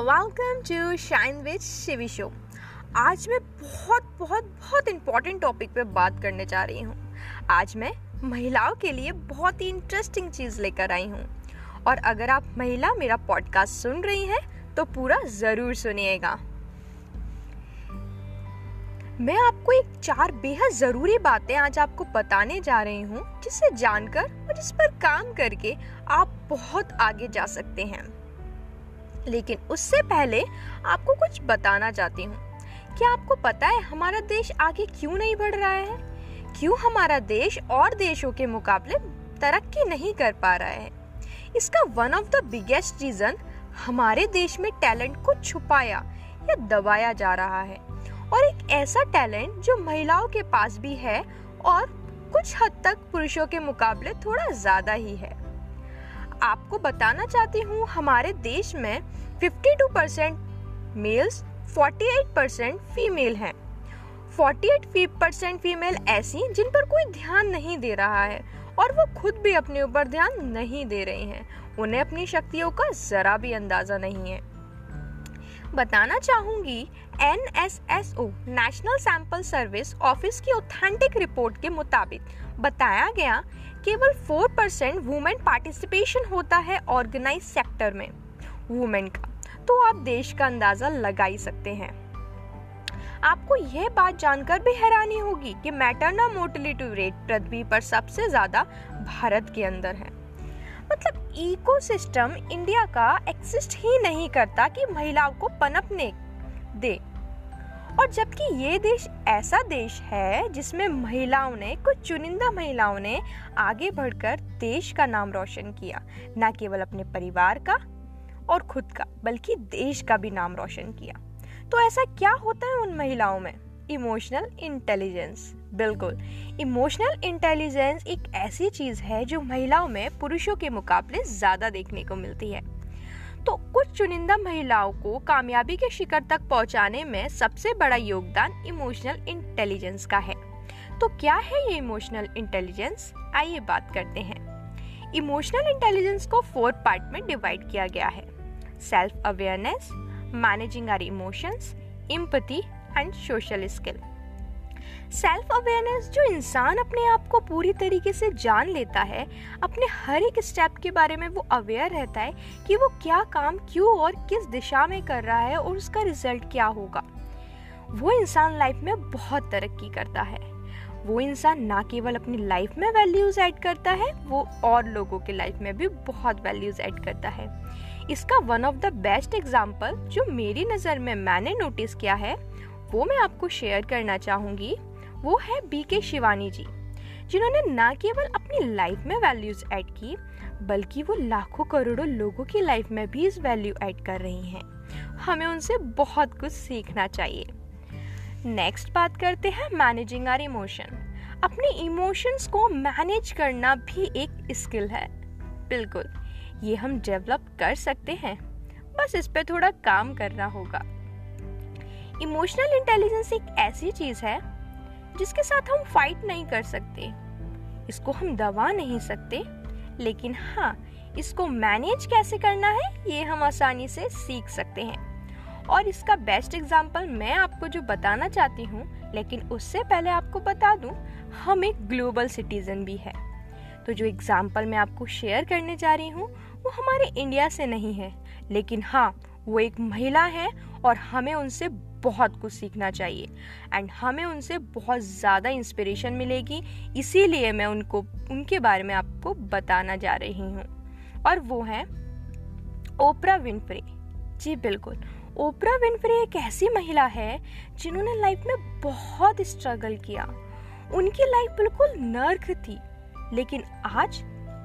Welcome to shine with Shivi show आज मैं बहुत बहुत बहुत इम्पोर्टेंट टॉपिक पे बात करने जा रही हूँ। आज मैं महिलाओं के लिए बहुत ही इंटरेस्टिंग चीज़ लेकर आई हूँ। और अगर आप महिला मेरा पॉडकास्ट सुन रही हैं तो पूरा ज़रूर सुनिएगा। मैं आपको एक चार बेहद ज़रूरी बातें आज आपको बताने जा रही हूँ। जिसे जानकर और जिस पर काम करके आप बहुत आगे जा सकते हैं। लेकिन उससे पहले आपको कुछ बताना चाहती हूँ। क्या आपको पता है हमारा देश आगे क्यों नहीं बढ़ रहा है? क्यों हमारा देश और देशों के मुकाबले तरक्की नहीं कर पा रहा है? इसका one of the biggest reason हमारे देश में टैलेंट को छुपाया या दबाया जा रहा है। और एक ऐसा टैलेंट जो महिलाओं के पास भी है और कुछ हद तक पुरुषों के मुकाबले थोड़ा ज़्यादा ही है। आपको बताना चाहती हूँ, हमारे देश में 52 परसेंट मेल्स 48 परसेंट फीमेल हैं। 48 परसेंट फीमेल ऐसी जिन पर कोई ध्यान नहीं दे रहा है और वो खुद भी अपने ऊपर ध्यान नहीं दे रही हैं। उन्हें अपनी शक्तियों का जरा भी अंदाज़ा नहीं है। बताना चाहूँगी N S S O national sample service office की ऑथेंटिक रिपोर्ट के मुताबिक बताया गया, केवल फोर परसेंट वुमेन पार्टिसिपेशन होता है ऑर्गेनाइज सेक्टर में वुमेन का। तो आप देश का अंदाज़ा लगा ही सकते हैं। आपको यह बात जानकर भी हैरानी होगी कि मैटरनल मोटिलिटी रेट पृथ्वी पर सबसे ज़्यादा भारत के अंदर है। मतलब इकोसिस्टम इंडिया का एक्सिस्ट ही नहीं करता कि महिलाओं को पनपने दे। और जबकि ये देश ऐसा देश है जिसमें महिलाओं ने, कुछ चुनिंदा महिलाओं ने आगे बढ़कर देश का नाम रोशन किया। न केवल अपने परिवार का और खुद का, बल्कि देश का भी नाम रोशन किया। तो ऐसा क्या होता है उन महिलाओं में? इमोशनल इंटेलिजेंस बिल्कुल। इमोशनल इंटेलिजेंस एक ऐसी चीज़ है जो महिलाओं में पुरुषों के मुकाबले ज़्यादा देखने को मिलती है। तो कुछ चुनिंदा महिलाओं को कामयाबी के शिखर तक पहुँचाने में सबसे बड़ा योगदान इमोशनल इंटेलिजेंस का है। तो क्या है ये इमोशनल इंटेलिजेंस? आइए बात करते हैं। इमोशनल इंटेलिजेंस को फोर पार्ट में डिवाइड किया गया है। Self awareness, managing our emotions empathy and social skill. Self awareness जो इंसान अपने आप को पूरी तरीके से जान लेता है, अपने हर एक स्टेप के बारे में वो अवेयर रहता है कि वो क्या काम क्यों और किस दिशा में कर रहा है और उसका रिज़ल्ट क्या होगा। वो इंसान लाइफ में बहुत तरक्की करता है। वो इंसान ना केवल अपनी लाइफ में वैल्यूज़ ऐड करता है, वो और लोगों के लाइफ में भी बहुत वैल्यूज़ ऐड करता है। इसका one of the best example जो मेरी नज़र में मैंने नोटिस किया है वो मैं आपको शेयर करना चाहूँगी, वो है बी के शिवानी जी, जिन्होंने न केवल अपनी लाइफ में वैल्यूज़ ऐड की, बल्कि वो लाखों करोड़ों लोगों की लाइफ में भी इस वैल्यू ऐड कर रही हैं। हमें उनसे बहुत कुछ सीखना चाहिए। नेक्स्ट बात करते हैं मैनेजिंग आर इमोशन अपने इमोशंस को मैनेज करना भी एक स्किल है। बिल्कुल, ये हम डेवलप कर सकते हैं। बस इस पर थोड़ा काम करना होगा। इमोशनल इंटेलिजेंस एक ऐसी चीज़ है जिसके साथ हम फाइट नहीं कर सकते। इसको हम दबा नहीं सकते। लेकिन हाँ इसको मैनेज कैसे करना है, ये हम आसानी से सीख सकते हैं। और इसका बेस्ट एग्ज़ाम्पल मैं आपको जो बताना चाहती हूँ, लेकिन उससे पहले आपको बता दूँ, हम एक ग्लोबल सिटीजन भी है। तो जो एग्ज़ाम्पल मैं आपको शेयर करने जा रही हूँ, वो हमारे इंडिया से नहीं है। लेकिन हाँ वो एक महिला है और हमें उनसे बहुत कुछ सीखना चाहिए। एंड हमें उनसे बहुत ज़्यादा इंस्पिरेशन मिलेगी। इसीलिए मैं उनको, उनके बारे में आपको बताना जा रही हूँ। और वो है ओपरा विनफ्रे जी बिल्कुल। ओपरा विनफ्रे एक ऐसी महिला है जिन्होंने लाइफ में बहुत स्ट्रगल किया। उनकी लाइफ बिल्कुल नर्क थी। लेकिन आज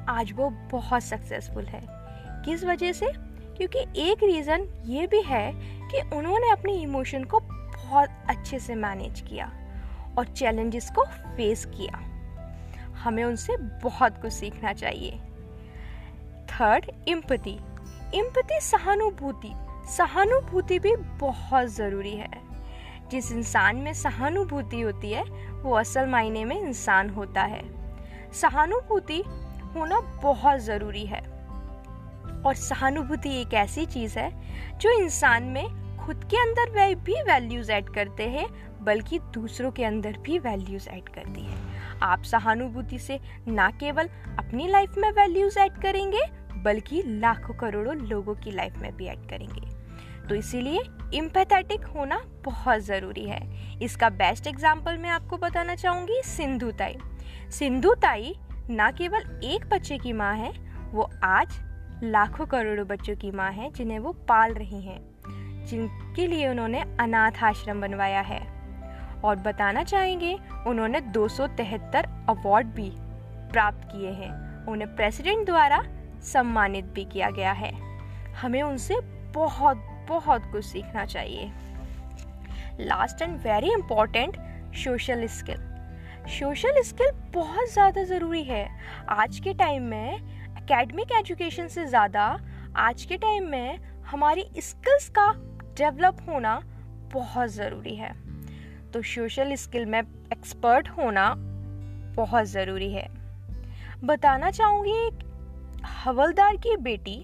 आज वो बहुत सक्सेसफुल है। किस वजह से? क्योंकि एक रीज़न ये भी है कि उन्होंने अपने इमोशन को बहुत अच्छे से मैनेज किया और चैलेंजेस को फेस किया। हमें उनसे बहुत कुछ सीखना चाहिए। थर्ड इम्पति इम्पति सहानुभूति। सहानुभूति भी बहुत ज़रूरी है। जिस इंसान में सहानुभूति होती है, वो असल मायने में इंसान होता है। सहानुभूति होना बहुत ज़रूरी है। और सहानुभूति एक ऐसी चीज़ है जो इंसान में खुद के अंदर वह भी वैल्यूज़ ऐड करते हैं, बल्कि दूसरों के अंदर भी वैल्यूज़ ऐड करती है। आप सहानुभूति से ना केवल अपनी लाइफ में वैल्यूज़ ऐड करेंगे, बल्कि लाखों करोड़ों लोगों की लाइफ में भी ऐड करेंगे। तो इसीलिए इम्पैथेटिक होना बहुत ज़रूरी है। इसका बेस्ट एग्ज़ाम्पल मैं आपको बताना चाहूँगी, सिंधु ताई। सिंधु ताई ना केवल एक बच्चे की माँ है, वो आज लाखों करोड़ों बच्चों की माँ है, जिन्हें वो पाल रही हैं, जिनके लिए उन्होंने अनाथ आश्रम बनवाया है। और बताना चाहेंगे, उन्होंने दो सौ तिहत्तर अवार्ड भी प्राप्त किए हैं। उन्हें प्रेसिडेंट द्वारा सम्मानित भी किया गया है। हमें उनसे बहुत बहुत कुछ सीखना चाहिए। Last and very important social skill social skill बहुत ज़्यादा ज़रूरी है। आज के टाइम में एकेडमिक एजुकेशन से ज़्यादा आज के टाइम में हमारी स्किल्स का डेवलप होना बहुत ज़रूरी है। तो सोशल स्किल में एक्सपर्ट होना बहुत ज़रूरी है। बताना चाहूँगी एक हवलदार की बेटी,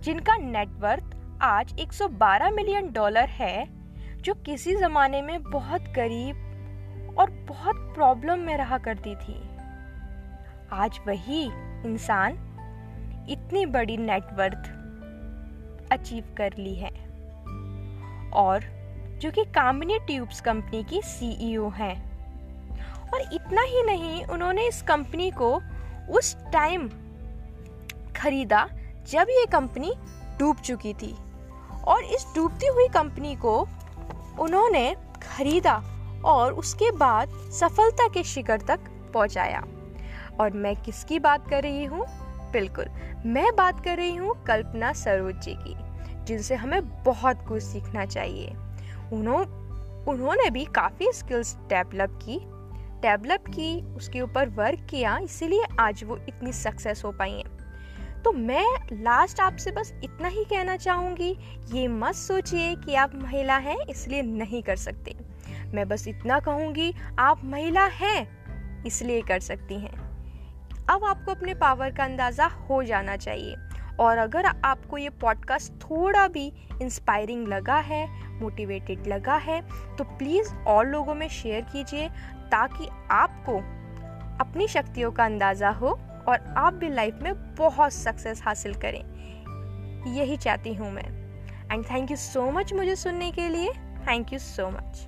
जिनका नेटवर्थ आज 112 मिलियन डॉलर है, जो किसी ज़माने में बहुत गरीब और बहुत प्रॉब्लम में रहा करती थी। आज वही इंसान इतनी बड़ी नेटवर्थ अचीव कर ली है। और जो कि कामिनी ट्यूब्स कंपनी की सीईओ हैं। और इतना ही नहीं, उन्होंने इस कंपनी को उस टाइम खरीदा जब ये कंपनी डूब चुकी थी। और इस डूबती हुई कंपनी को उन्होंने खरीदा और उसके बाद सफलता के शिखर तक पहुँचाया। और मैं किसकी बात कर रही हूँ? बिल्कुल। मैं बात कर रही हूँ कल्पना सरोज जी की, जिनसे हमें बहुत कुछ सीखना चाहिए। उन्हों, उन्होंने भी काफ़ी स्किल्स डेवलप की। डेवलप की, उसके ऊपर वर्क किया, इसीलिए आज वो इतनी सक्सेस हो पाई हैं। तो मैं लास्ट आपसे बस इतना ही कहना चाहूँगी, ये मत सोचिए कि आप महिला हैं, इसलिए नहीं कर सकते। मैं बस इतना कहूँगी, आप महिला हैं, इसलिए कर सकती हैं। अब आपको अपने पावर का अंदाज़ा हो जाना चाहिए। और अगर आपको ये पॉडकास्ट थोड़ा भी इंस्पायरिंग लगा है मोटिवेटेड लगा है तो प्लीज़ और लोगों में शेयर कीजिए ताकि आपको अपनी शक्तियों का अंदाज़ा हो और आप भी लाइफ में बहुत सक्सेस हासिल करें। यही चाहती हूँ मैं। And thank you so much मुझे सुनने के लिए। Thank you so much